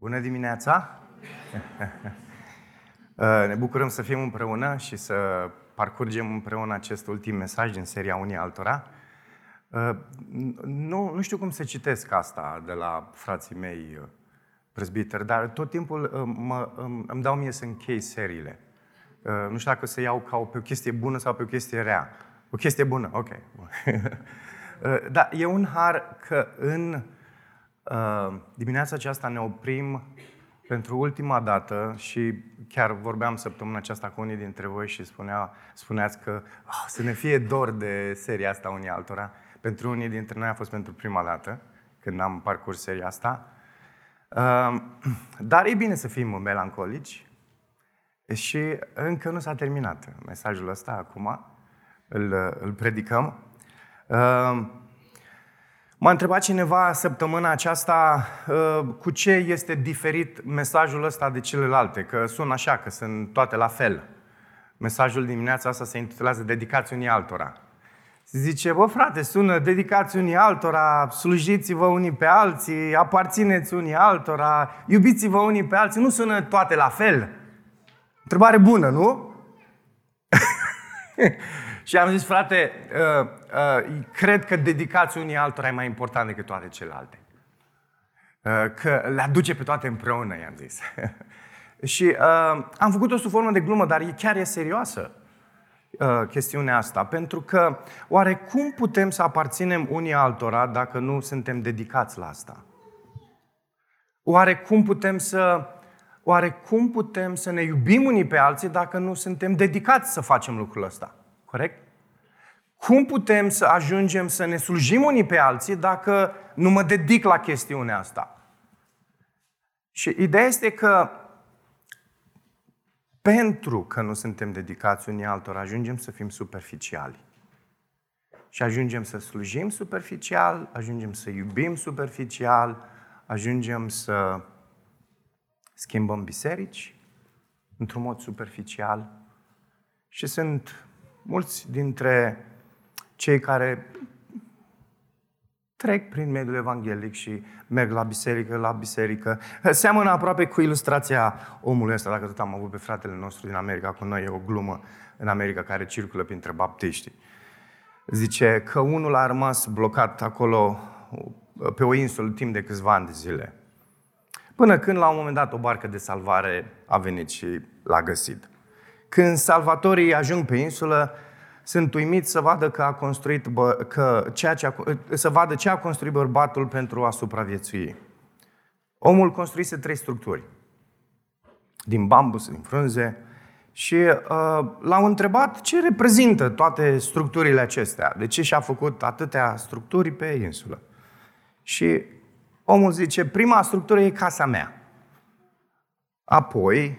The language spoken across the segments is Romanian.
Bună dimineața! Uh, ne bucurăm să fim împreună și să parcurgem împreună acest ultim mesaj din seria Unii Altora. Uh, nu, nu știu cum să citesc asta de la frații mei uh, prezbiteri, dar tot timpul mă, îmi dau mie să închei seriile. Nu știu dacă să iau ca o, pe o chestie bună sau pe o chestie rea. O chestie bună, ok. Dar e un har că în Uh, dimineața aceasta ne oprim pentru ultima dată și chiar vorbeam săptămâna aceasta cu unii dintre voi și spunea, spuneați că oh, să ne fie dor de seria asta unii altora. Pentru unii dintre noi a fost pentru prima dată când am parcurs seria asta. Uh, dar e bine să fim melancolici și încă nu s-a terminat mesajul ăsta acum. Îl, îl predicăm. Uh, M-a întrebat cineva săptămâna aceasta uh, cu ce este diferit mesajul ăsta de celelalte, că sună așa, că sunt toate la fel. Mesajul dimineața asta se intitulează Dedicați unii altora. Zice, bă frate, sună dedicați unii altora, slujiți-vă unii pe alții, aparțineți unii altora, iubiți-vă unii pe alții. Nu sună toate la fel. Întrebare bună, nu? Și am zis, frate, uh, uh, cred că dedicați unii altora e mai important decât toate celelalte. Uh, că le aduce pe toate împreună, i-am zis. și uh, am făcut-o sub formă de glumă, dar e chiar e serioasă uh, chestiunea asta. Pentru că, oare cum putem să aparținem unii altora dacă nu suntem dedicați la asta? Oare cum putem să Oare cum putem să ne iubim unii pe alții dacă nu suntem dedicați să facem lucrul ăsta? Corect? Cum putem să ajungem să ne slujim unii pe alții dacă nu mă dedic la chestiunea asta? Și ideea este că pentru că nu suntem dedicați unii altora, ajungem să fim superficiali. Și ajungem să slujim superficial, ajungem să iubim superficial, ajungem să schimbăm biserici într-un mod superficial. Și sunt mulți dintre cei care trec prin mediul evanghelic și merg la biserică, la biserică. Seamănă aproape cu ilustrația omului ăsta, dacă tot am avut pe fratele nostru din America cu noi, e o glumă în America care circulă printre baptiști. Zice că unul a rămas blocat acolo pe o insulă timp de câțiva ani de zile. Până când, la un moment dat, o barcă de salvare a venit și l-a găsit. Când salvatorii ajung pe insulă, sunt uimit să vadă că a construit, bă, că ceea ce a, să vadă ce a construit bărbatul pentru a supraviețui. Omul construise trei structuri. Din bambus, din frunze. Și uh, l-au întrebat ce reprezintă toate structurile acestea. De ce și-a făcut atâtea structuri pe insulă. Și omul zice, prima structură e casa mea. Apoi,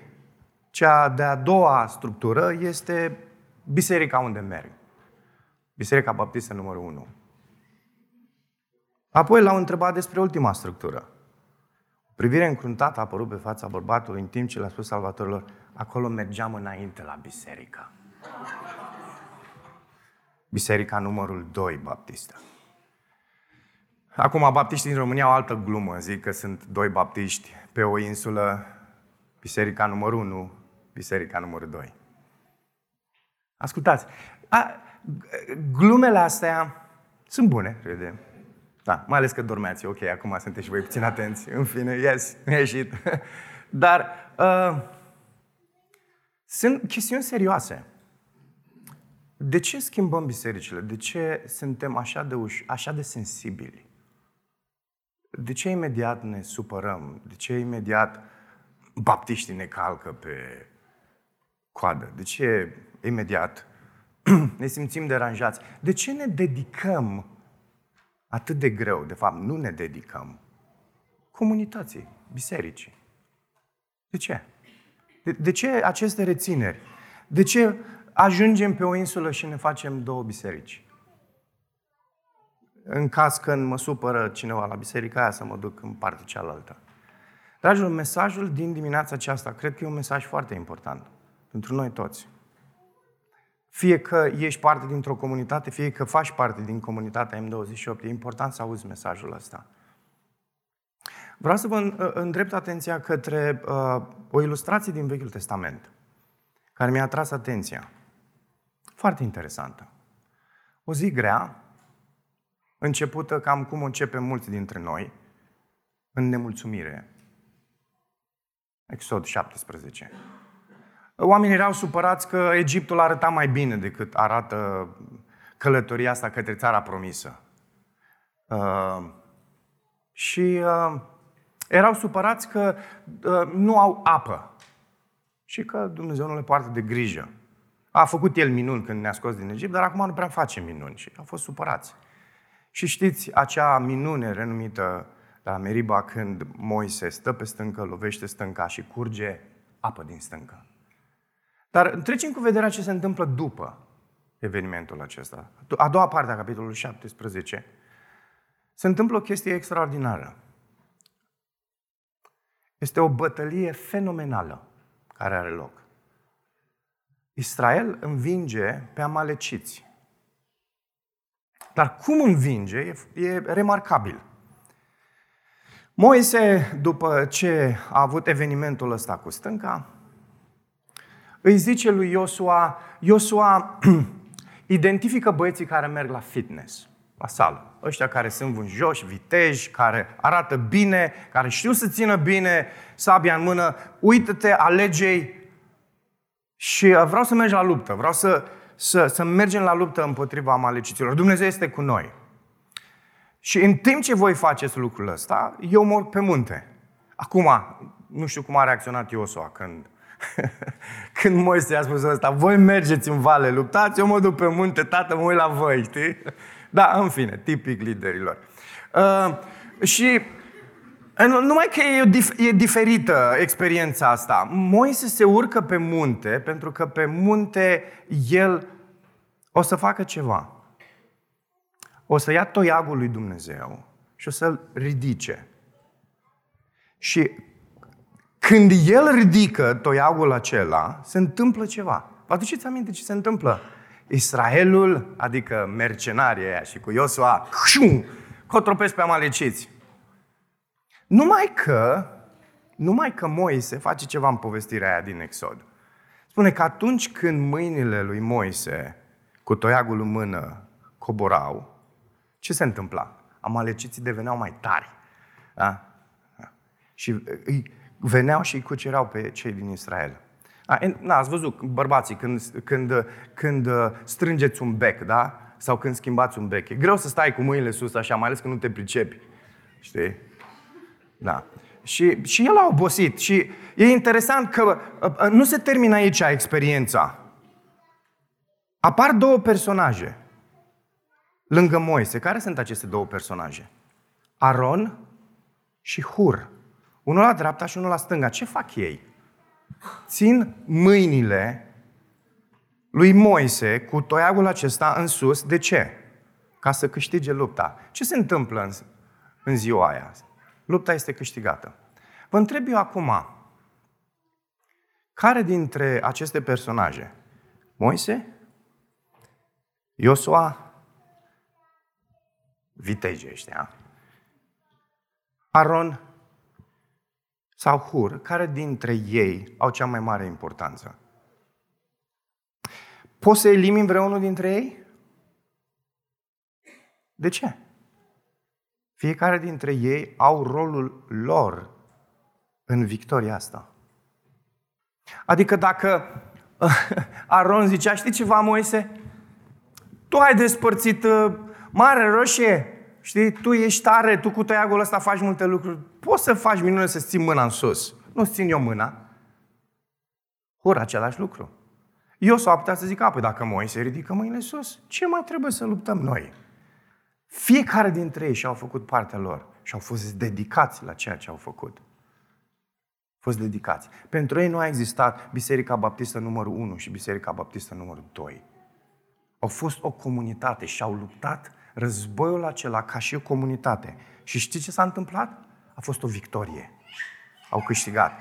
cea de-a doua structură este biserica unde merg. Biserica Baptistă numărul 1. Apoi l-au întrebat despre ultima structură. O privire încruntată a apărut pe fața bărbatului în timp ce le-a spus salvatorilor, acolo mergeam înainte la biserică. Biserica numărul 2 baptistă. Acum, baptiștii din România au altă glumă. Zic că sunt doi baptiști pe o insulă, biserica numărul 1, biserica numărul 2. Ascultați, a, glumele astea sunt bune, credem. Da, mai ales că dormeați. Ok, acum sunteți și voi puțin atenți. În fine, yes, mi-a ieșit. Dar uh, sunt chestiuni serioase. De ce schimbăm bisericile? De ce suntem așa de, uș- așa de sensibili? De ce imediat ne supărăm? De ce imediat baptiștii ne calcă pe coadă? De ce imediat ne simțim deranjați? De ce ne dedicăm atât de greu? De fapt, nu ne dedicăm comunității, bisericii. De ce? De, de ce aceste rețineri? De ce ajungem pe o insulă și ne facem două biserici? În caz când mă supără cineva la biserica aia, să mă duc în partea cealaltă. Dragilor, mesajul din dimineața aceasta, cred că e un mesaj foarte important pentru noi toți. Fie că ești parte dintr-o comunitate, fie că faci parte din comunitatea M28, e important să auzi mesajul ăsta. Vreau să vă îndrept atenția către uh, o ilustrație din Vechiul Testament, care mi-a atras atenția. Foarte interesantă. O zi grea, începută cam cum începem mulți dintre noi, în nemulțumire. Exod 17. Oamenii erau supărați că Egiptul arăta mai bine decât arată călătoria asta către țara promisă. Uh, și uh, erau supărați că uh, nu au apă și că Dumnezeu nu le poartă de grijă. A făcut El minuni când ne-a scos din Egipt, dar acum nu prea face minuni și au fost supărați. Și știți acea minune renumită la Meriba când Moise stă pe stâncă, lovește stânca și curge apă din stâncă. Dar trecem cu vederea ce se întâmplă după evenimentul acesta. A doua parte a capitolului 17 se întâmplă o chestie extraordinară. Este o bătălie fenomenală care are loc. Israel învinge pe amaleciți. Dar cum învinge e, e remarcabil. Moise, după ce a avut evenimentul ăsta cu stânca, îi zice lui Iosua, Iosua identifică băieții care merg la fitness, la sală. Ăștia care sunt vânjoși, viteji, care arată bine, care știu să țină bine sabia în mână, uită-te, alege și uh, vreau să mergi la luptă, vreau să, să, să mergem la luptă împotriva amaleciților. Dumnezeu este cu noi. Și în timp ce voi faceți lucrul ăsta, eu mor pe munte. Acum, nu știu cum a reacționat Iosua când, când Moise a spus ăsta, voi mergeți în vale, luptați, eu mă duc pe munte, tată, mă uit la voi, știi? Da, în fine, tipic liderilor. Uh, și numai că e, dif- e diferită experiența asta. Moise se urcă pe munte pentru că pe munte el o să facă ceva. O să ia toiagul lui Dumnezeu și o să-l ridice. Și când el ridică toiagul acela, se întâmplă ceva. Vă aduceți aminte ce se întâmplă? Israelul, adică mercenarii aia și cu Iosua, cotropesc pe amaleciți. Numai că, numai că Moise face ceva în povestirea aia din Exod. Spune că atunci când mâinile lui Moise cu toiagul în mână coborau, ce se întâmpla? Amaleciții deveneau mai tari. Da? Și îi veneau și îi cucereau pe cei din Israel. A, na, ați văzut, bărbații, când, când, când strângeți un bec, da? Sau când schimbați un bec. E greu să stai cu mâinile sus așa, mai ales când nu te pricepi. Știi? Da. Și, și el a obosit. Și e interesant că uh, nu se termină aici experiența. Apar două personaje lângă Moise. Care sunt aceste două personaje? Aron și Hur. Unul la dreapta și unul la stânga. Ce fac ei? Țin mâinile lui Moise cu toiagul acesta în sus. De ce? Ca să câștige lupta. Ce se întâmplă în, în ziua aia? Lupta este câștigată. Vă întreb eu acum, care dintre aceste personaje, Moise, Iosua, vitejii ăștia, Aron sau Hur, care dintre ei au cea mai mare importanță? Poți să elimini vreunul dintre ei? De ce? Fiecare dintre ei au rolul lor în victoria asta. Adică dacă Aron zicea, știi ceva, Moise? Tu ai despărțit uh, Mare Roșie, știi, tu ești tare, tu cu tăiagul ăsta faci multe lucruri. Poți să faci minune să-ți ții mâna în sus. Nu-ți țin eu mâna. Hur, același lucru. Eu s-o putea să zic, apoi dacă Moise ridică mâinile sus, ce mai trebuie să luptăm noi? Fiecare dintre ei și-au făcut partea lor și au fost dedicați la ceea ce au făcut. Au fost dedicați. Pentru ei nu a existat Biserica Baptistă numărul 1 și Biserica Baptistă numărul 2. Au fost o comunitate și au luptat războiul acela ca și o comunitate. Și știți ce s-a întâmplat? A fost o victorie. Au câștigat.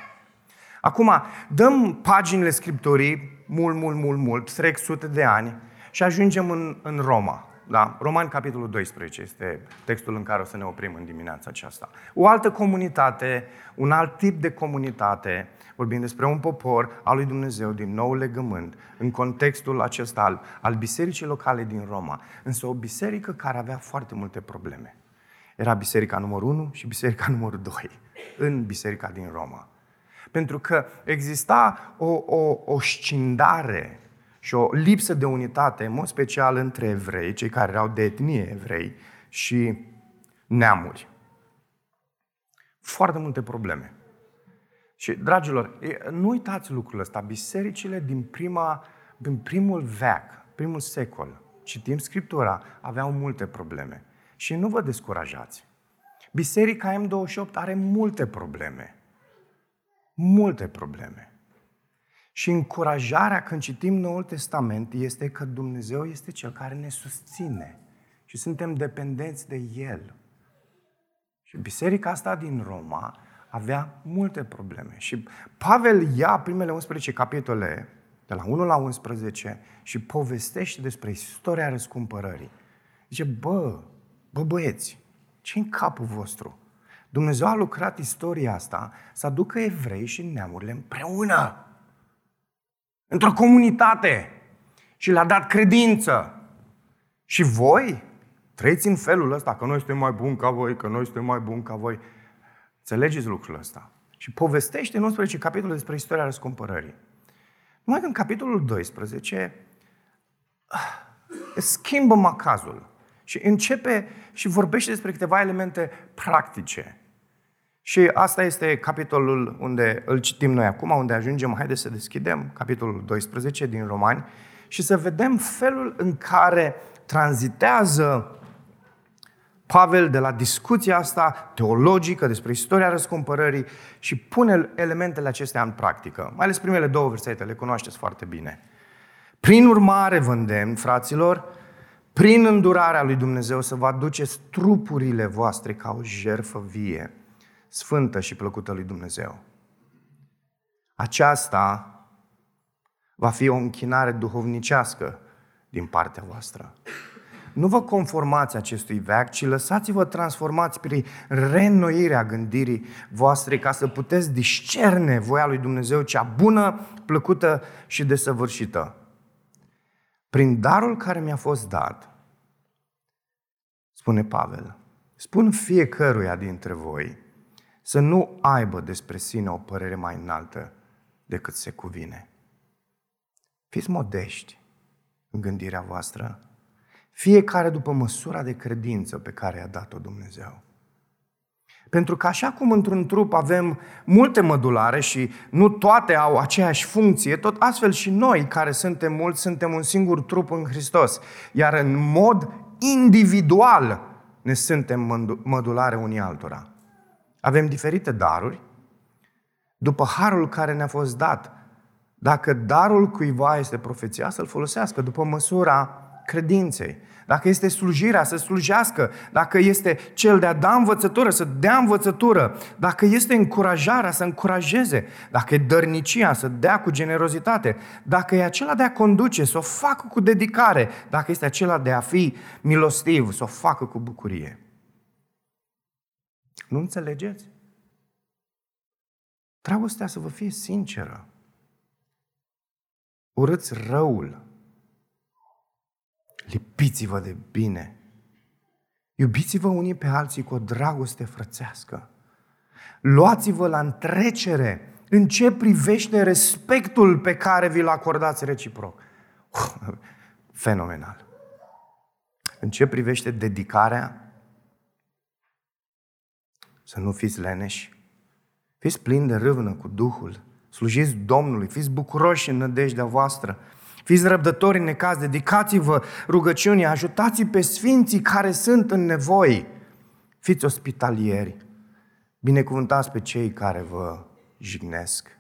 Acum, dăm paginile Scripturii mult, mult, mult, mult, trec sute de ani și ajungem în, în Roma Da? Roman, capitolul 12, este textul în care o să ne oprim în dimineața aceasta. O altă comunitate, un alt tip de comunitate, vorbim despre un popor al lui Dumnezeu din nou legământ, în contextul acesta al, al bisericii locale din Roma. Însă o biserică care avea foarte multe probleme. Era biserica numărul 1 și biserica numărul 2 în biserica din Roma. Pentru că exista o, o, o scindare și o lipsă de unitate, în mod special între evrei, cei care erau de etnie evrei și neamuri. Foarte multe probleme. Și, dragilor, nu uitați lucrul ăsta. Bisericile din, prima, din primul veac, primul secol, citim Scriptura, aveau multe probleme. Și nu vă descurajați. Biserica M28 are multe probleme. Multe probleme. Și încurajarea când citim Noul Testament este că Dumnezeu este Cel care ne susține și suntem dependenți de El. Și biserica asta din Roma avea multe probleme. Și Pavel ia primele 11 capitole, de la 1 la 11, și povestește despre istoria răscumpărării. Zice, bă, bă băieți, ce în capul vostru? Dumnezeu a lucrat istoria asta să aducă evrei și neamurile împreună într-o comunitate și le-a dat credință. Și voi trăiți în felul ăsta, că noi suntem mai buni ca voi, că noi suntem mai buni ca voi. Înțelegeți lucrul ăsta. Și povestește în 11 capitolul despre istoria răscumpărării. Numai că în capitolul 12 ah, schimbă macazul și începe și vorbește despre câteva elemente practice și asta este capitolul unde îl citim noi acum, unde ajungem. Haideți să deschidem capitolul 12 din Romani și să vedem felul în care tranzitează Pavel de la discuția asta teologică despre istoria răscumpărării și pune elementele acestea în practică. Mai ales primele două versete, le cunoașteți foarte bine. Prin urmare vă îndemn, fraților, prin îndurarea lui Dumnezeu să vă aduceți trupurile voastre ca o jerfă vie, sfântă și plăcută lui Dumnezeu. Aceasta va fi o închinare duhovnicească din partea voastră. Nu vă conformați acestui veac, ci lăsați-vă transformați prin reînnoirea gândirii voastre ca să puteți discerne voia lui Dumnezeu cea bună, plăcută și desăvârșită. Prin darul care mi-a fost dat, spune Pavel, spun fiecăruia dintre voi să nu aibă despre sine o părere mai înaltă decât se cuvine. Fiți modești în gândirea voastră, fiecare după măsura de credință pe care i-a dat-o Dumnezeu. Pentru că așa cum într-un trup avem multe mădulare și nu toate au aceeași funcție, tot astfel și noi, care suntem mulți, suntem un singur trup în Hristos. Iar în mod individual ne suntem mădulare unii altora. Avem diferite daruri, după harul care ne-a fost dat. Dacă darul cuiva este profeția, să-l folosească după măsura credinței. Dacă este slujirea, să slujească. Dacă este cel de a da învățătură, să dea învățătură. Dacă este încurajarea, să încurajeze. Dacă e dărnicia, să dea cu generozitate. Dacă e acela de a conduce, să o facă cu dedicare. Dacă este acela de a fi milostiv, să o facă cu bucurie. Nu înțelegeți? Dragostea să vă fie sinceră. Urâți răul. Lipiți-vă de bine. Iubiți-vă unii pe alții cu o dragoste frățească. Luați-vă la întrecere în ce privește respectul pe care vi-l acordați reciproc. Fenomenal. În ce privește dedicarea, să nu fiți leneși. Fiți plini de râvnă cu Duhul. Slujiți Domnului. Fiți bucuroși în nădejdea voastră. Fiți răbdători în necaz. Dedicați-vă rugăciunii. Ajutați pe sfinții care sunt în nevoi. Fiți ospitalieri. Binecuvântați pe cei care vă jignesc.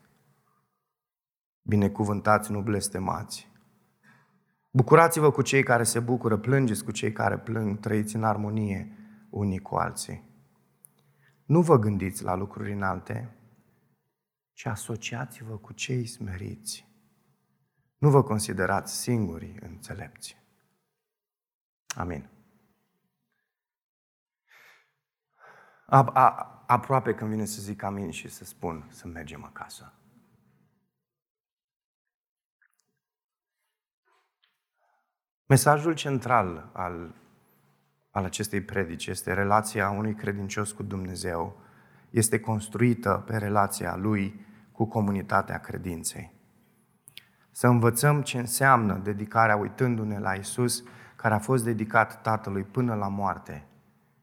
Binecuvântați, nu blestemați. Bucurați-vă cu cei care se bucură, plângeți cu cei care plâng, trăiți în armonie unii cu alții. Nu vă gândiți la lucruri înalte, ci asociați-vă cu cei smeriți. Nu vă considerați singuri înțelepți. Amin. A, a, aproape când vine să zic amin și să spun să mergem acasă. Mesajul central al, al acestei predici este relația unui credincios cu Dumnezeu. Este construită pe relația lui cu comunitatea credinței. Să învățăm ce înseamnă dedicarea uitându-ne la Isus, care a fost dedicat Tatălui până la moarte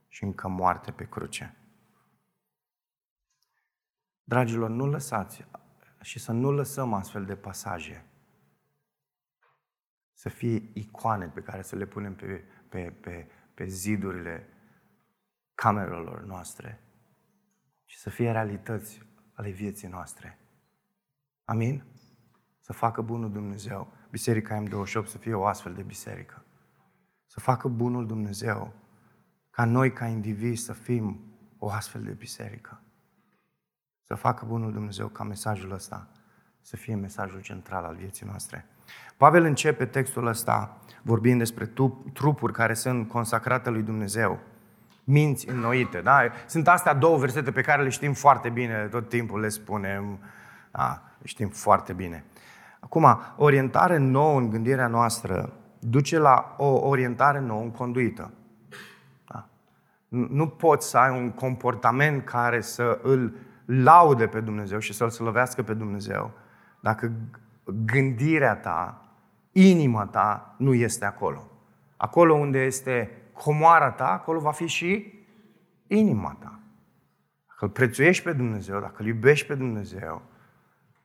și încă moarte pe cruce. Dragilor, nu lăsați și să nu lăsăm astfel de pasaje să fie icoane pe care să le punem pe, pe, pe, pe zidurile camerelor noastre și să fie realități ale vieții noastre. Amin? Să facă bunul Dumnezeu. Biserica M28 să fie o astfel de biserică. Să facă bunul Dumnezeu ca noi, ca indivizi, să fim o astfel de biserică. Să facă bunul Dumnezeu ca mesajul ăsta să fie mesajul central al vieții noastre. Pavel începe textul ăsta vorbind despre trupuri care sunt consacrate lui Dumnezeu. Minți înnoite, da? Sunt astea două versete pe care le știm foarte bine, tot timpul le spunem, da, le știm foarte bine. Acum, orientare nouă în gândirea noastră duce la o orientare nouă în conduită. Da? Nu poți să ai un comportament care să îl laude pe Dumnezeu și să-L slăvească pe Dumnezeu dacă gândirea ta, inima ta nu este acolo. Acolo unde este comoara ta, acolo va fi și inima ta. Dacă îl prețuiești pe Dumnezeu, dacă îl iubești pe Dumnezeu,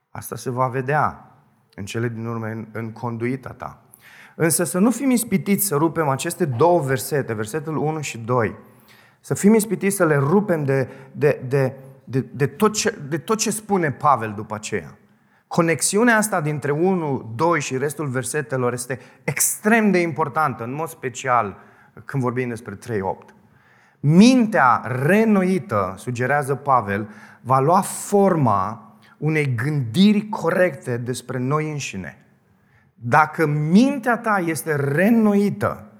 asta se va vedea în cele din urmă, în, în conduita ta. Însă să nu fim ispitiți să rupem aceste două versete, versetul 1 și 2, să fim ispitiți să le rupem de, de, de, de, de, tot, ce, de tot ce spune Pavel după aceea. Conexiunea asta dintre 1, 2 și restul versetelor este extrem de importantă, în mod special când vorbim despre 3, 8. Mintea renoită, sugerează Pavel, va lua forma unei gândiri corecte despre noi înșine. Dacă mintea ta este renoită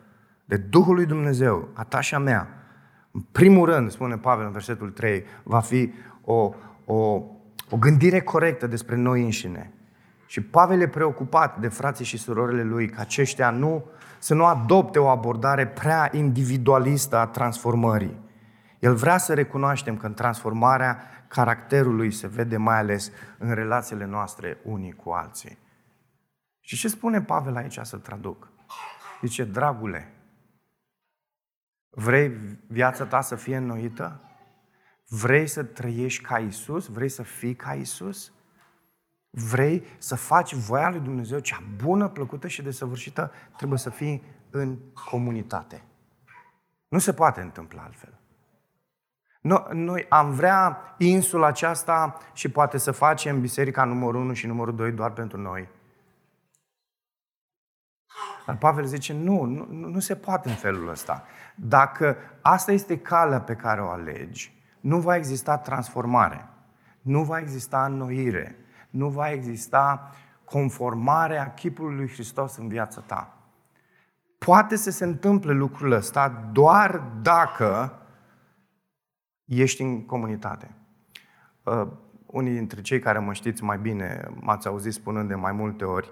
de Duhul lui Dumnezeu, a ta și a mea, în primul rând, spune Pavel în versetul 3, va fi o, o o gândire corectă despre noi înșine. Și Pavel e preocupat de frații și surorile lui ca aceștia nu, să nu adopte o abordare prea individualistă a transformării. El vrea să recunoaștem că în transformarea caracterului se vede mai ales în relațiile noastre unii cu alții. Și ce spune Pavel aici să traduc? Zice, dragule, vrei viața ta să fie înnoită? Vrei să trăiești ca Isus? Vrei să fii ca Isus? Vrei să faci voia lui Dumnezeu cea bună, plăcută și desăvârșită? Trebuie să fii în comunitate. Nu se poate întâmpla altfel. Noi am vrea insula aceasta și poate să facem biserica numărul 1 și numărul 2 doar pentru noi. Dar Pavel zice, nu, nu, nu se poate în felul ăsta. Dacă asta este calea pe care o alegi, nu va exista transformare, nu va exista înnoire, nu va exista conformarea chipului lui Hristos în viața ta. Poate să se întâmple lucrul ăsta doar dacă ești în comunitate. Uh, unii dintre cei care mă știți mai bine, m-ați auzit spunând de mai multe ori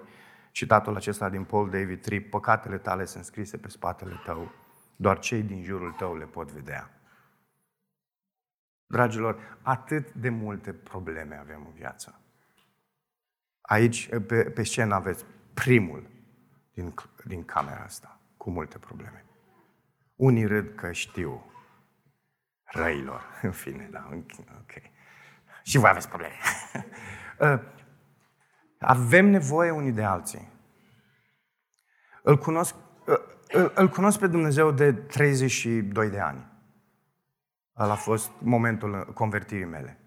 citatul acesta din Paul David Tripp, păcatele tale sunt scrise pe spatele tău, doar cei din jurul tău le pot vedea. Dragilor, atât de multe probleme avem în viață. Aici, pe, pe scenă, aveți primul din, din camera asta, cu multe probleme. Unii râd că știu răilor, în fine, da, ok. Și voi aveți probleme. Uh, avem nevoie unii de alții. Îl cunosc, uh, îl, îl cunosc pe Dumnezeu de 32 de ani. Ăla a fost momentul convertirii mele.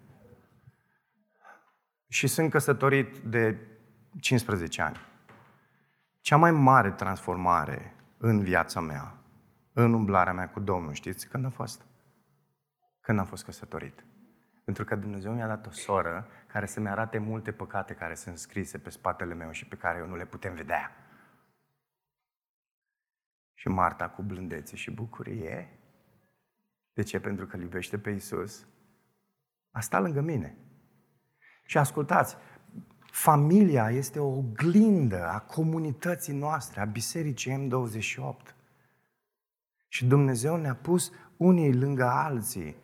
Și sunt căsătorit de 15 ani. Cea mai mare transformare în viața mea, în umblarea mea cu Domnul, știți când a fost? Când am fost căsătorit. Pentru că Dumnezeu mi-a dat o soră care să-mi arate multe păcate care sunt scrise pe spatele meu și pe care eu nu le putem vedea. Și Marta cu blândețe și bucurie. De ce? Pentru că iubește pe Isus. A stat lângă mine. Și ascultați, familia este o oglindă a comunității noastre, a Bisericii M28. Și Dumnezeu ne-a pus unii lângă alții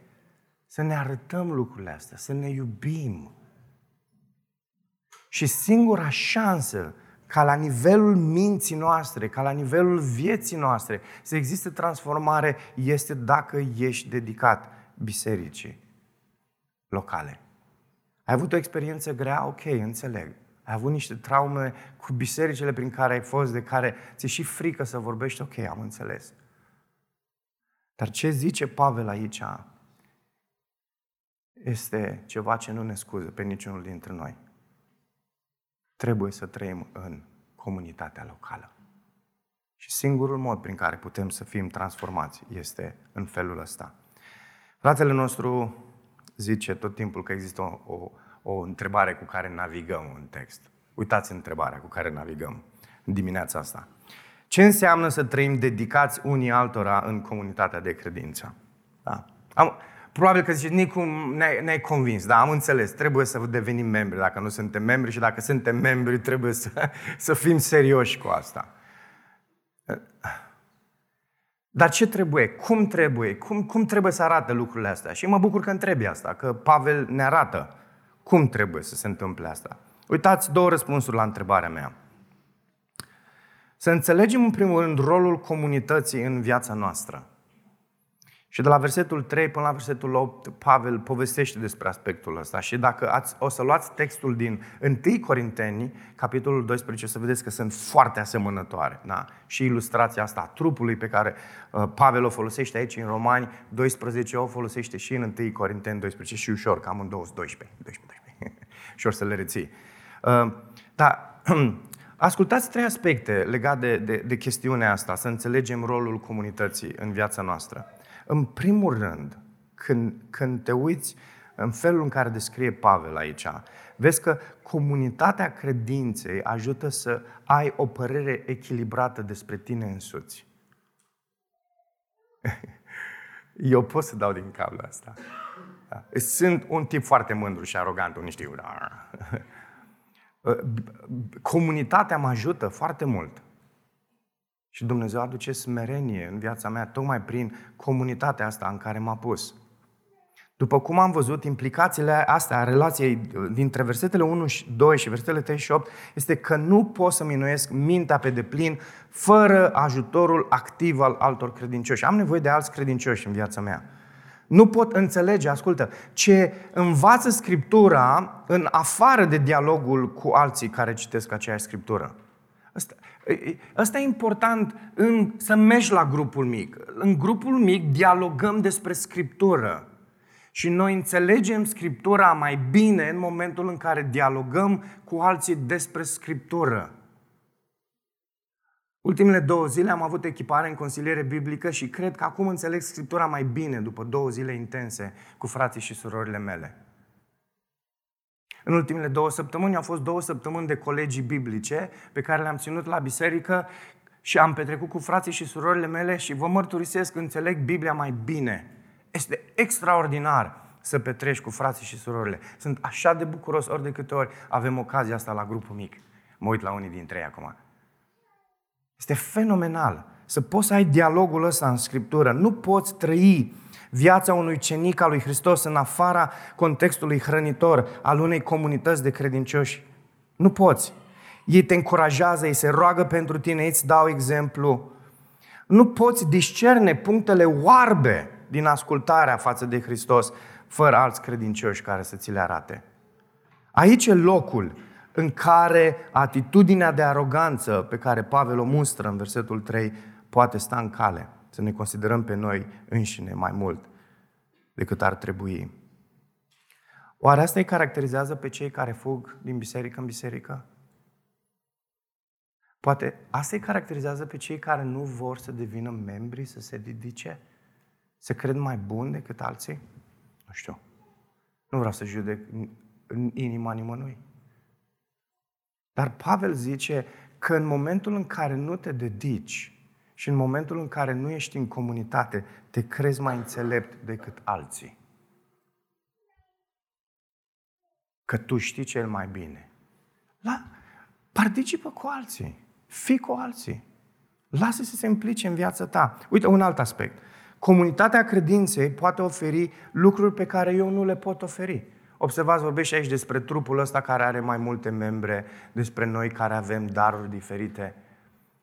să ne arătăm lucrurile astea, să ne iubim. Și singura șansă ca la nivelul minții noastre, ca la nivelul vieții noastre, să existe transformare, este dacă ești dedicat bisericii locale. Ai avut o experiență grea? Ok, înțeleg. Ai avut niște traume cu bisericile prin care ai fost, de care ți-e și frică să vorbești? Ok, am înțeles. Dar ce zice Pavel aici este ceva ce nu ne scuză pe niciunul dintre noi. Trebuie să trăim în comunitatea locală. Și singurul mod prin care putem să fim transformați este în felul ăsta. Fratele nostru zice tot timpul că există o, o, o întrebare cu care navigăm în text. Uitați întrebarea cu care navigăm în dimineața asta. Ce înseamnă să trăim dedicați unii altora în comunitatea de credință? Da. Am, probabil că zici, Nicu, ne-ai, ne convins, da, am înțeles, trebuie să devenim membri dacă nu suntem membri și dacă suntem membri trebuie să, să fim serioși cu asta. Dar ce trebuie? Cum trebuie? Cum, cum trebuie să arate lucrurile astea? Și mă bucur că întrebi asta, că Pavel ne arată cum trebuie să se întâmple asta. Uitați două răspunsuri la întrebarea mea. Să înțelegem în primul rând rolul comunității în viața noastră. Și de la versetul 3 până la versetul 8, Pavel povestește despre aspectul ăsta. Și dacă ați, o să luați textul din 1 Corinteni, capitolul 12, o să vedeți că sunt foarte asemănătoare. Da? Și ilustrația asta a trupului pe care uh, Pavel o folosește aici în Romani 12, o folosește și în 1 Corinteni 12 și ușor, cam în 12, 12, 12. ușor să le reții. Uh, dar Ascultați trei aspecte legate de, de, de chestiunea asta, să înțelegem rolul comunității în viața noastră. În primul rând, când, când te uiți în felul în care descrie Pavel aici, vezi că comunitatea credinței ajută să ai o părere echilibrată despre tine însuți. Eu pot să dau din capul asta. Da. Sunt un tip foarte mândru și arogant, unii știu. Da. Comunitatea mă ajută foarte mult. Și Dumnezeu aduce smerenie în viața mea, tocmai prin comunitatea asta în care m-a pus. După cum am văzut, implicațiile astea a relației dintre versetele 1 și 2 și versetele 3 și 8 este că nu pot să minuiesc mintea pe deplin fără ajutorul activ al altor credincioși. Am nevoie de alți credincioși în viața mea. Nu pot înțelege, ascultă, ce învață Scriptura în afară de dialogul cu alții care citesc aceeași Scriptură. Asta, asta e important în, să mergi la grupul mic. În grupul mic dialogăm despre Scriptură. Și noi înțelegem Scriptura mai bine în momentul în care dialogăm cu alții despre Scriptură. Ultimele două zile am avut echipare în consiliere biblică și cred că acum înțeleg Scriptura mai bine după două zile intense cu frații și surorile mele. În ultimele două săptămâni au fost două săptămâni de colegii biblice pe care le-am ținut la biserică și am petrecut cu frații și surorile mele și vă mărturisesc că înțeleg Biblia mai bine. Este extraordinar să petreci cu frații și surorile. Sunt așa de bucuros ori de câte ori avem ocazia asta la grupul mic. Mă uit la unii dintre ei acum. Este fenomenal să poți să ai dialogul ăsta în Scriptură. Nu poți trăi viața unui cenic al lui Hristos în afara contextului hrănitor al unei comunități de credincioși. Nu poți. Ei te încurajează, ei se roagă pentru tine, ei îți dau exemplu. Nu poți discerne punctele oarbe din ascultarea față de Hristos fără alți credincioși care să ți le arate. Aici e locul în care atitudinea de aroganță pe care Pavel o mustră în versetul 3 poate sta în cale. Să ne considerăm pe noi înșine mai mult decât ar trebui. Oare asta îi caracterizează pe cei care fug din biserică în biserică? Poate asta îi caracterizează pe cei care nu vor să devină membri, să se dedice, să cred mai bun decât alții? Nu știu. Nu vreau să judec în inima nimănui. Dar Pavel zice că în momentul în care nu te dedici Și în momentul în care nu ești în comunitate, te crezi mai înțelept decât alții. Că tu știi cel mai bine. La, participă cu alții. Fii cu alții. Lasă să se implice în viața ta. Uite, un alt aspect. Comunitatea credinței poate oferi lucruri pe care eu nu le pot oferi. Observați, vorbește aici despre trupul ăsta care are mai multe membre, despre noi care avem daruri diferite.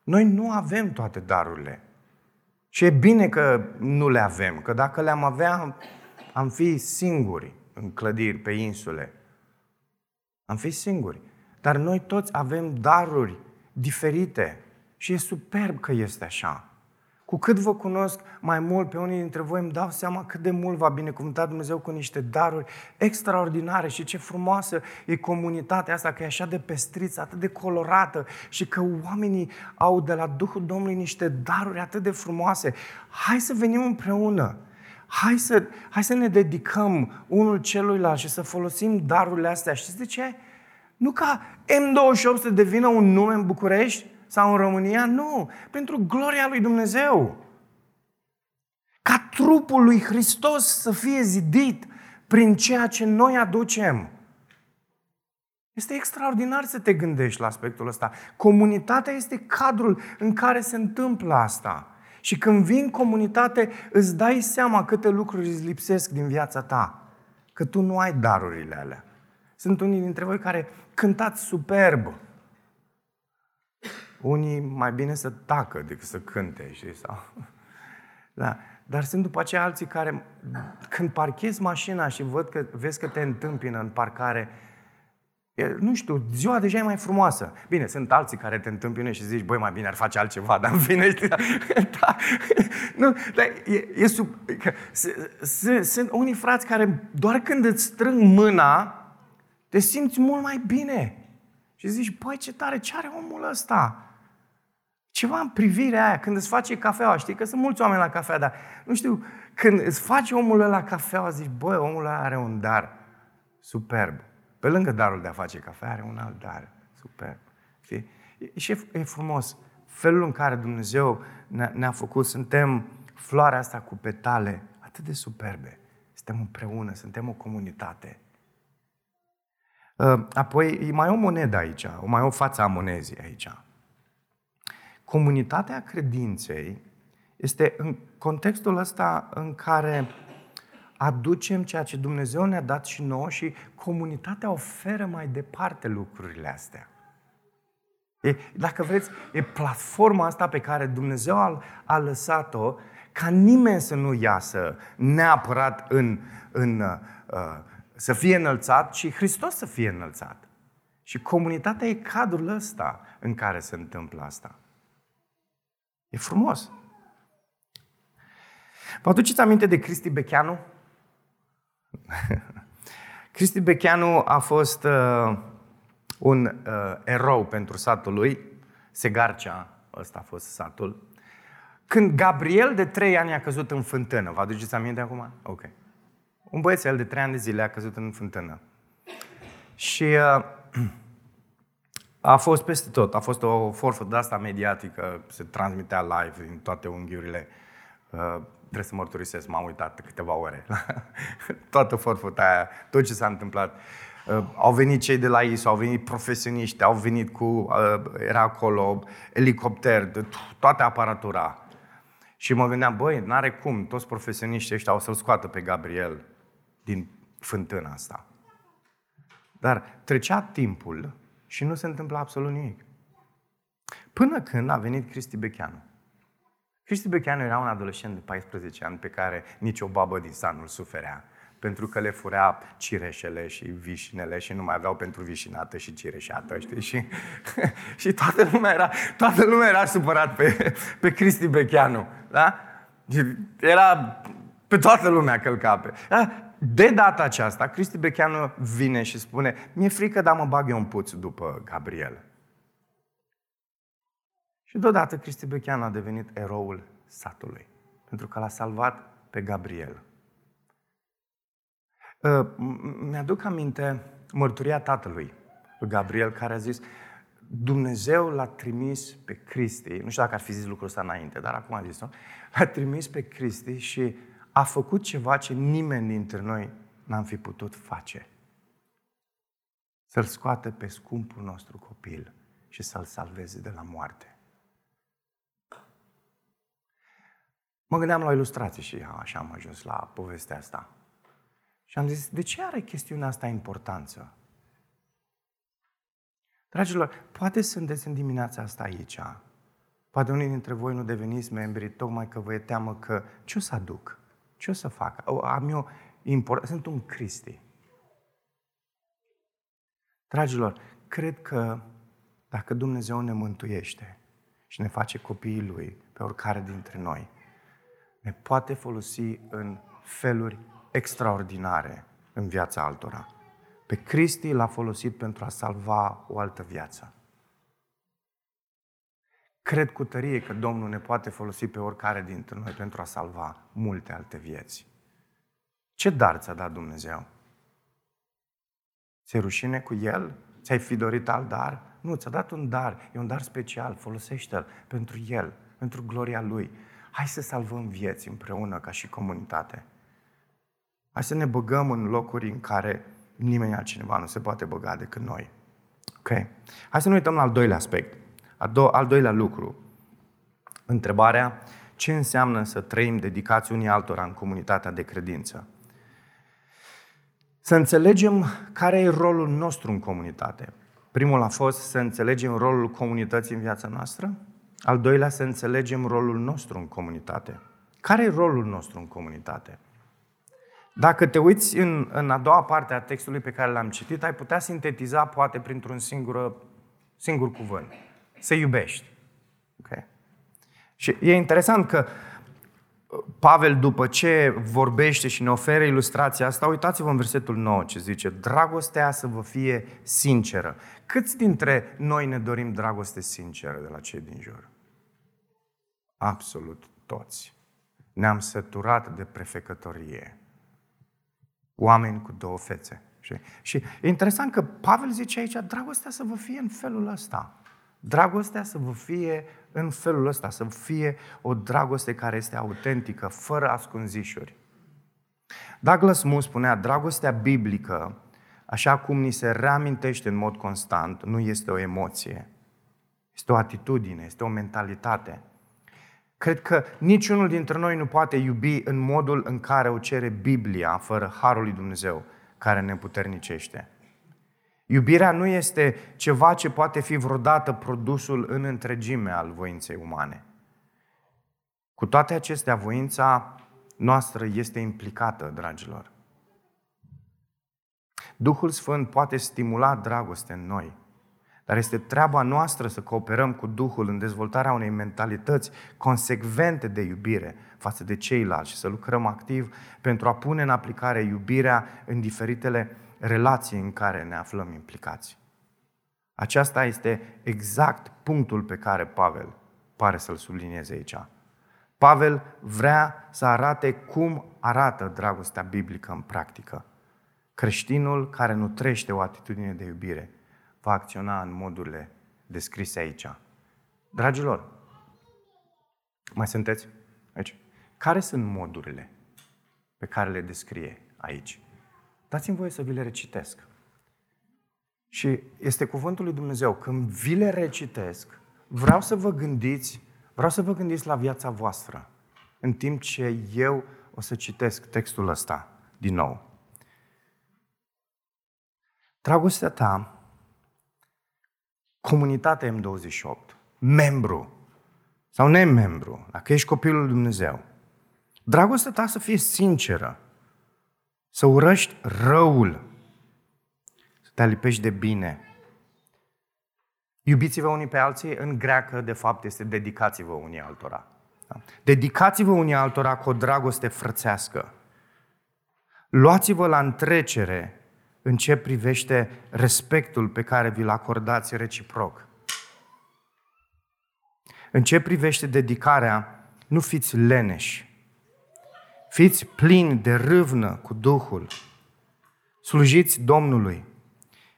Noi nu avem toate darurile. Și e bine că nu le avem, că dacă le-am avea, am fi singuri în clădiri, pe insule. Am fi singuri. Dar noi toți avem daruri diferite și e superb că este așa. Cu cât vă cunosc mai mult pe unii dintre voi, îmi dau seama cât de mult v-a binecuvântat Dumnezeu cu niște daruri extraordinare și ce frumoasă e comunitatea asta, că e așa de pestriță, atât de colorată și că oamenii au de la Duhul Domnului niște daruri atât de frumoase. Hai să venim împreună. Hai să, hai să ne dedicăm unul celuilalt și să folosim darurile astea. Știți de ce? Nu ca M28 să devină un nume în București, sau în România? Nu. Pentru gloria lui Dumnezeu. Ca trupul lui Hristos să fie zidit prin ceea ce noi aducem. Este extraordinar să te gândești la aspectul ăsta. Comunitatea este cadrul în care se întâmplă asta. Și când vii în comunitate, îți dai seama câte lucruri îți lipsesc din viața ta. Că tu nu ai darurile alea. Sunt unii dintre voi care cântați superb, unii mai bine să tacă decât să cânte, știi? Sau... Da. Dar sunt după aceea alții care, când parchezi mașina și văd că, vezi că te întâmpină în parcare, e, nu știu, ziua deja e mai frumoasă. Bine, sunt alții care te întâmpină și zici, băi, mai bine ar face altceva, dar în fine, știi, da, nu, dar e, e sub, că, sunt unii frați care doar când îți strâng mâna, te simți mult mai bine. Și zici, băi, ce tare, ce are omul ăsta? Ceva în privirea aia, când îți face cafeaua, știi că sunt mulți oameni la cafea, dar nu știu, când îți face omul la cafeaua, zici, băi, omul ăla are un dar superb. Pe lângă darul de a face cafea, are un alt dar superb. Știi? Și e, e frumos. Felul în care Dumnezeu ne-a, ne făcut, suntem floarea asta cu petale atât de superbe. Suntem împreună, suntem o comunitate. Uh, apoi, mai o monedă aici, mai o față a monezii aici. Comunitatea credinței este în contextul ăsta în care aducem ceea ce Dumnezeu ne-a dat și nouă și comunitatea oferă mai departe lucrurile astea. E, dacă vreți, e platforma asta pe care Dumnezeu a, a lăsat-o ca nimeni să nu iasă neapărat în, în, uh, să fie înălțat, ci Hristos să fie înălțat. Și comunitatea e cadrul ăsta în care se întâmplă asta. E frumos. Vă aduceți aminte de Cristi Becheanu? Cristi Becheanu a fost uh, un uh, erou pentru satul lui, Segarcea, ăsta a fost satul. Când Gabriel de trei ani a căzut în fântână, vă aduceți aminte acum? Ok. Un băiețel de trei ani de zile a căzut în fântână. Și uh, a fost peste tot. A fost o forfă de asta mediatică, se transmitea live din toate unghiurile. Uh, trebuie să mărturisesc, m-am uitat câteva ore toată forfăta aia, tot ce s-a întâmplat. Uh, au venit cei de la ISO, au venit profesioniști, au venit cu, uh, era acolo elicopter, de toată aparatura. Și mă gândeam, băi, n-are cum, toți profesioniștii ăștia o să-l scoată pe Gabriel din fântâna asta. Dar trecea timpul și nu se întâmplă absolut nimic. Până când a venit Cristi Becheanu. Cristi Becheanu era un adolescent de 14 ani pe care nicio babă din sat nu-l suferea pentru că le furea cireșele și vișinele și nu mai aveau pentru vișinată și cireșată, știi? Și, și toată, lumea era, toată lumea era supărat pe, pe Cristi Becheanu, da? Era pe toată lumea călca pe... Da? De data aceasta, Cristi Becheanu vine și spune mi-e frică, dar mă bag eu în puț după Gabriel. Și deodată Cristi Becheanu a devenit eroul satului, pentru că l-a salvat pe Gabriel. Uh, mi-aduc aminte mărturia tatălui, lui Gabriel, care a zis, Dumnezeu l-a trimis pe Cristi, nu știu dacă ar fi zis lucrul ăsta înainte, dar acum a zis-o, l-a trimis pe Cristi și a făcut ceva ce nimeni dintre noi n-am fi putut face. Să-l scoată pe scumpul nostru copil și să-l salveze de la moarte. Mă gândeam la o ilustrație și așa am ajuns la povestea asta. Și am zis, de ce are chestiunea asta importanță? Dragilor, poate sunteți în dimineața asta aici. Poate unii dintre voi nu deveniți membri tocmai că vă e teamă că ce o să aduc? Ce o să fac? Am eu import... Sunt un Cristi. Dragilor, cred că dacă Dumnezeu ne mântuiește și ne face copiii Lui pe oricare dintre noi, ne poate folosi în feluri extraordinare în viața altora. Pe Cristi l-a folosit pentru a salva o altă viață. Cred cu tărie că Domnul ne poate folosi pe oricare dintre noi pentru a salva multe alte vieți. Ce dar ți-a dat Dumnezeu? Ți-ai rușine cu El? Ți-ai fi dorit alt dar? Nu, ți-a dat un dar. E un dar special. Folosește-l pentru El, pentru gloria Lui. Hai să salvăm vieți împreună ca și comunitate. Hai să ne băgăm în locuri în care nimeni altcineva nu se poate băga decât noi. Ok? Hai să ne uităm la al doilea aspect. Al doilea lucru. Întrebarea, ce înseamnă să trăim dedicați unii altora în comunitatea de credință? Să înțelegem care e rolul nostru în comunitate. Primul a fost să înțelegem rolul comunității în viața noastră. Al doilea, să înțelegem rolul nostru în comunitate. Care e rolul nostru în comunitate? Dacă te uiți în, în a doua parte a textului pe care l-am citit, ai putea sintetiza poate printr-un singur, singur cuvânt. Să iubești. Okay? Și e interesant că Pavel, după ce vorbește și ne oferă ilustrația asta, uitați-vă în versetul 9 ce zice, dragostea să vă fie sinceră. Câți dintre noi ne dorim dragoste sinceră de la cei din jur? Absolut toți. Ne-am săturat de prefecătorie. Oameni cu două fețe. Și, și e interesant că Pavel zice aici, dragostea să vă fie în felul ăsta. Dragostea să vă fie în felul ăsta, să fie o dragoste care este autentică, fără ascunzișuri. Douglas Moo spunea, dragostea biblică, așa cum ni se reamintește în mod constant, nu este o emoție. Este o atitudine, este o mentalitate. Cred că niciunul dintre noi nu poate iubi în modul în care o cere Biblia, fără Harul lui Dumnezeu, care ne puternicește. Iubirea nu este ceva ce poate fi vreodată produsul în întregime al voinței umane. Cu toate acestea, voința noastră este implicată, dragilor. Duhul Sfânt poate stimula dragoste în noi, dar este treaba noastră să cooperăm cu Duhul în dezvoltarea unei mentalități consecvente de iubire față de ceilalți și să lucrăm activ pentru a pune în aplicare iubirea în diferitele relații în care ne aflăm implicați. Aceasta este exact punctul pe care Pavel pare să-l sublinieze aici. Pavel vrea să arate cum arată dragostea biblică în practică. Creștinul care nu trește o atitudine de iubire va acționa în modurile descrise aici. Dragilor, mai sunteți aici? Care sunt modurile pe care le descrie aici? Dați-mi voie să vi le recitesc. Și este cuvântul lui Dumnezeu. Când vi le recitesc, vreau să vă gândiți, vreau să vă gândiți la viața voastră, în timp ce eu o să citesc textul ăsta din nou. Dragostea ta, comunitatea M28, membru sau nemembru, dacă ești copilul lui Dumnezeu, dragostea ta să fie sinceră, să urăști răul, să te alipești de bine. Iubiți-vă unii pe alții, în greacă, de fapt, este dedicați-vă unii altora. Da? Dedicați-vă unii altora cu o dragoste frățească. Luați-vă la întrecere în ce privește respectul pe care vi-l acordați reciproc. În ce privește dedicarea, nu fiți leneși, Fiți plini de râvnă cu Duhul. Slujiți Domnului.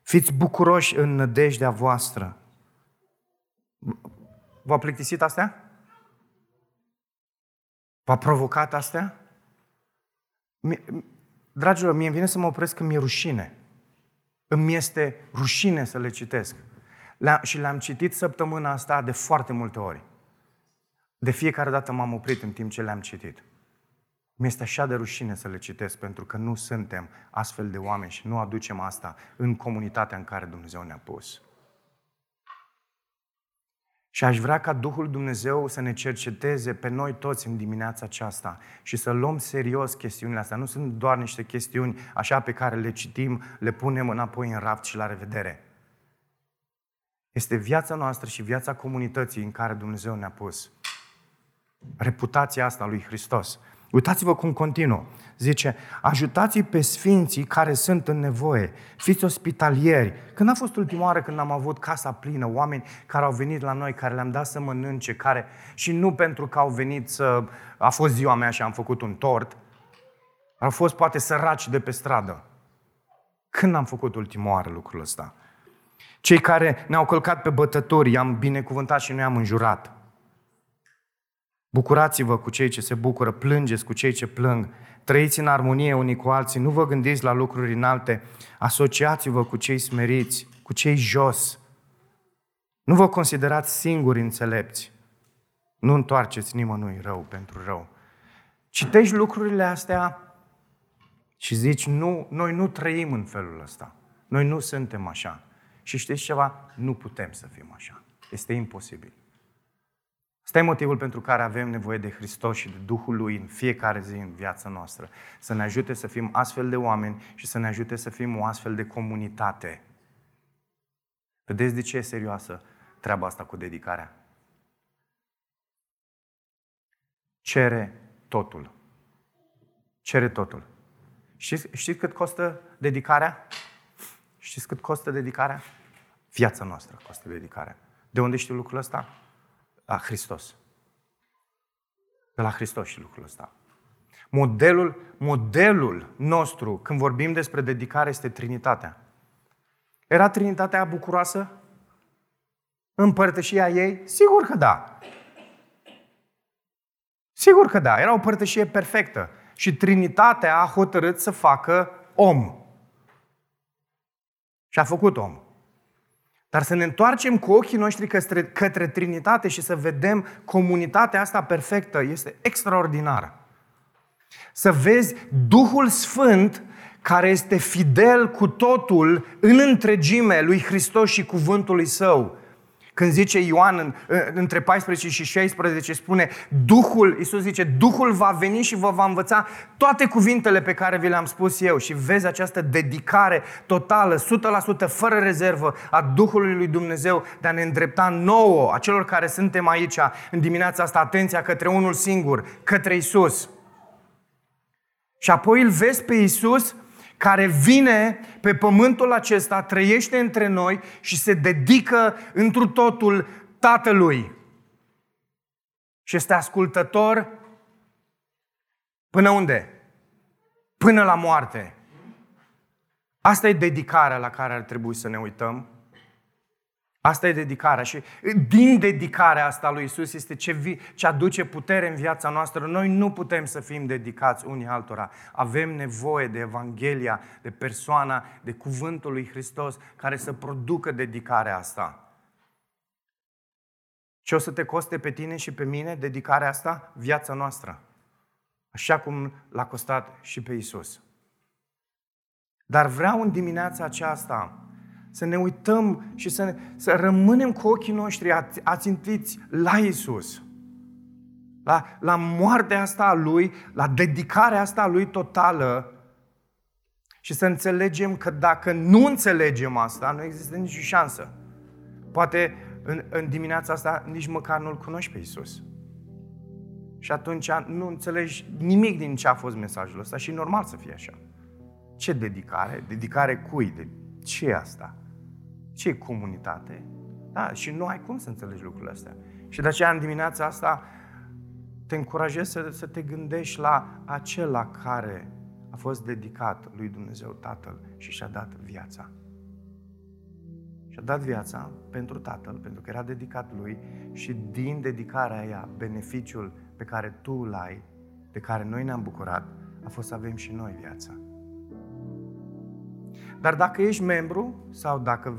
Fiți bucuroși în nădejdea voastră. V-a plictisit astea? V-a provocat astea? Dragilor, mie îmi vine să mă opresc că mi-e rușine. Îmi este rușine să le citesc. Le și le-am citit săptămâna asta de foarte multe ori. De fiecare dată m-am oprit în timp ce le-am citit. Mi-este așa de rușine să le citesc pentru că nu suntem astfel de oameni și nu aducem asta în comunitatea în care Dumnezeu ne-a pus. Și aș vrea ca Duhul Dumnezeu să ne cerceteze pe noi toți în dimineața aceasta și să luăm serios chestiunile astea. Nu sunt doar niște chestiuni așa pe care le citim, le punem înapoi în raft și la revedere. Este viața noastră și viața comunității în care Dumnezeu ne-a pus. Reputația asta lui Hristos. Uitați-vă cum continuă. Zice, ajutați pe sfinții care sunt în nevoie. Fiți ospitalieri. Când a fost ultima oară când am avut casa plină, oameni care au venit la noi, care le-am dat să mănânce, care și nu pentru că au venit să... A fost ziua mea și am făcut un tort, au fost poate săraci de pe stradă. Când am făcut ultima oară lucrul ăsta? Cei care ne-au călcat pe bătători, i-am binecuvântat și nu i-am înjurat. Bucurați-vă cu cei ce se bucură, plângeți cu cei ce plâng, trăiți în armonie unii cu alții, nu vă gândiți la lucruri înalte, asociați-vă cu cei smeriți, cu cei jos. Nu vă considerați singuri înțelepți. Nu întoarceți nimănui rău pentru rău. Citești lucrurile astea și zici, nu, noi nu trăim în felul ăsta. Noi nu suntem așa. Și știți ceva? Nu putem să fim așa. Este imposibil. Ăsta e motivul pentru care avem nevoie de Hristos și de Duhul Lui în fiecare zi în viața noastră. Să ne ajute să fim astfel de oameni și să ne ajute să fim o astfel de comunitate. Vedeți de ce e serioasă treaba asta cu dedicarea? Cere totul. Cere totul. Știți, știți cât costă dedicarea? Știți cât costă dedicarea? Viața noastră costă dedicarea. De unde știu lucrul ăsta? La Hristos. De la Hristos și lucrul ăsta. Modelul, modelul nostru, când vorbim despre dedicare, este Trinitatea. Era Trinitatea bucuroasă? Împărtășia ei? Sigur că da. Sigur că da. Era o părtășie perfectă. Și Trinitatea a hotărât să facă om. Și a făcut om. Dar să ne întoarcem cu ochii noștri către, către Trinitate și să vedem comunitatea asta perfectă este extraordinară. Să vezi Duhul Sfânt care este fidel cu totul în întregime lui Hristos și cuvântului Său. Când zice Ioan în, între 14 și 16, spune Duhul, Iisus zice, Duhul va veni și vă va învăța toate cuvintele pe care vi le-am spus eu. Și vezi această dedicare totală, 100% fără rezervă a Duhului lui Dumnezeu de a ne îndrepta nouă, a celor care suntem aici în dimineața asta, atenția către unul singur, către Iisus. Și apoi îl vezi pe Iisus care vine pe pământul acesta, trăiește între noi și se dedică întru totul Tatălui. Și este ascultător până unde? Până la moarte. Asta e dedicarea la care ar trebui să ne uităm. Asta e dedicarea și din dedicarea asta lui Isus este ce, vi, ce aduce putere în viața noastră. Noi nu putem să fim dedicați unii altora. Avem nevoie de Evanghelia, de persoana, de cuvântul lui Hristos care să producă dedicarea asta. Ce o să te coste pe tine și pe mine dedicarea asta? Viața noastră. Așa cum l-a costat și pe Isus. Dar vreau în dimineața aceasta să ne uităm și să, să rămânem cu ochii noștri ațintiți la Isus. La, la moartea asta a Lui, la dedicarea asta a Lui totală și să înțelegem că dacă nu înțelegem asta, nu există nicio șansă. Poate în, în dimineața asta nici măcar nu-L cunoști pe Isus. Și atunci nu înțelegi nimic din ce a fost mesajul ăsta și e normal să fie așa. Ce dedicare? Dedicare cui? De ce e asta? Ce e comunitate? Da, și nu ai cum să înțelegi lucrurile astea. Și de aceea, în dimineața asta, te încurajez să, să te gândești la acela care a fost dedicat lui Dumnezeu Tatăl și și-a dat viața. Și-a dat viața pentru Tatăl, pentru că era dedicat lui și din dedicarea aia, beneficiul pe care tu îl ai, de care noi ne-am bucurat, a fost să avem și noi viața. Dar dacă ești membru sau dacă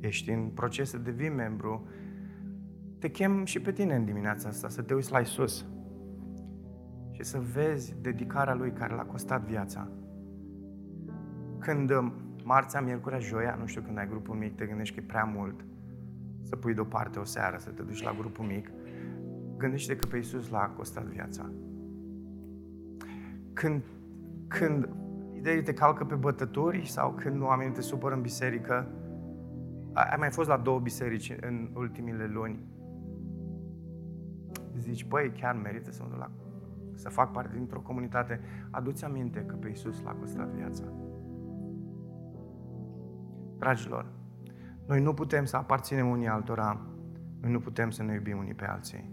ești în proces să devii membru, te chem și pe tine în dimineața asta să te uiți la Isus și să vezi dedicarea Lui care l-a costat viața. Când um, marțea, miercurea, joia, nu știu când ai grupul mic, te gândești că e prea mult să pui deoparte o seară, să te duci la grupul mic, gândește că pe Isus l-a costat viața. Când, când ideea te calcă pe bătături sau când oamenii te supără în biserică, ai mai fost la două biserici în ultimile luni. Zici, băi, chiar merită să mă duc la să fac parte dintr-o comunitate, aduți aminte că pe Iisus l-a costat viața. Dragilor, noi nu putem să aparținem unii altora, noi nu putem să ne iubim unii pe alții,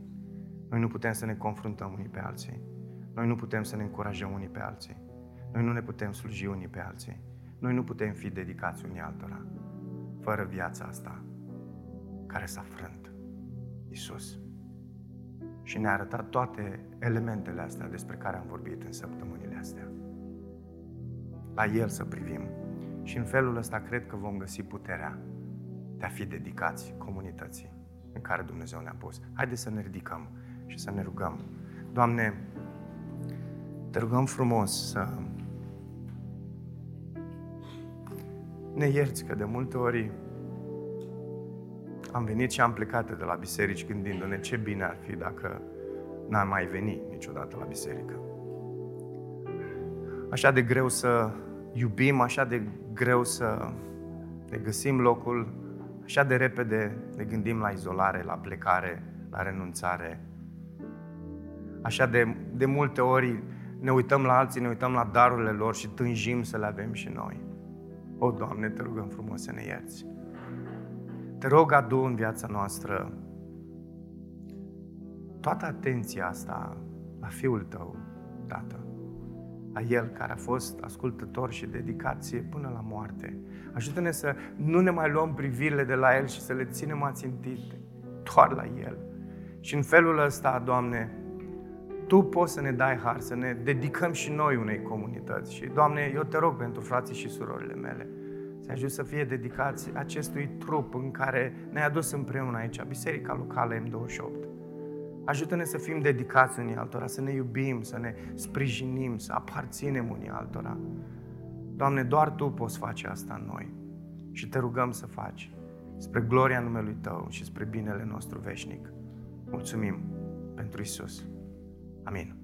noi nu putem să ne confruntăm unii pe alții, noi nu putem să ne încurajăm unii pe alții, noi nu ne putem sluji unii pe alții, noi nu putem fi dedicați unii altora, fără viața asta care s-a frânt. Iisus și ne-a arătat toate elementele astea despre care am vorbit în săptămânile astea. La El să privim. Și în felul ăsta cred că vom găsi puterea de a fi dedicați comunității în care Dumnezeu ne-a pus. Haideți să ne ridicăm și să ne rugăm. Doamne, te rugăm frumos să ne ierți că de multe ori am venit și am plecat de la biserici gândindu-ne ce bine ar fi dacă n-am mai venit niciodată la biserică. Așa de greu să iubim, așa de greu să ne găsim locul, așa de repede ne gândim la izolare, la plecare, la renunțare. Așa de, de multe ori ne uităm la alții, ne uităm la darurile lor și tânjim să le avem și noi. O, Doamne, te rugăm frumos să ne ierți. Te rog, adu în viața noastră toată atenția asta la Fiul Tău, Tată, la El care a fost ascultător și dedicație până la moarte. Ajută-ne să nu ne mai luăm privirile de la El și să le ținem ațintite doar la El. Și în felul ăsta, Doamne, Tu poți să ne dai har, să ne dedicăm și noi unei comunități. Și, Doamne, eu te rog pentru frații și surorile mele să ajut să fie dedicați acestui trup în care ne-ai adus împreună aici, Biserica Locală M28. Ajută-ne să fim dedicați unii altora, să ne iubim, să ne sprijinim, să aparținem unii altora. Doamne, doar Tu poți face asta în noi și te rugăm să faci spre gloria numelui Tău și spre binele nostru veșnic. Mulțumim pentru Isus. Amin.